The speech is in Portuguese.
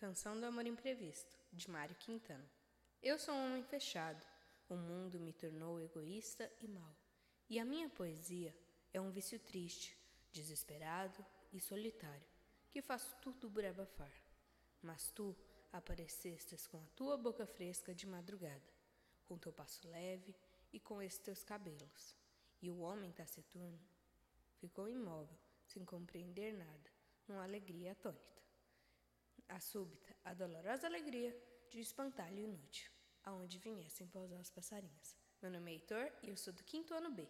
Canção do Amor Imprevisto, de Mário Quintana. Eu sou um homem fechado, o mundo me tornou egoísta e mau. E a minha poesia é um vício triste, desesperado e solitário, que faço tudo brabafar. Mas tu aparecestes com a tua boca fresca de madrugada, com teu passo leve e com esses teus cabelos. E o homem taciturno ficou imóvel, sem compreender nada, numa alegria atônita. A súbita, a dolorosa alegria de um espantalho inútil, aonde viessem pousar os passarinhos. Meu nome é Heitor e eu sou do quinto ano B.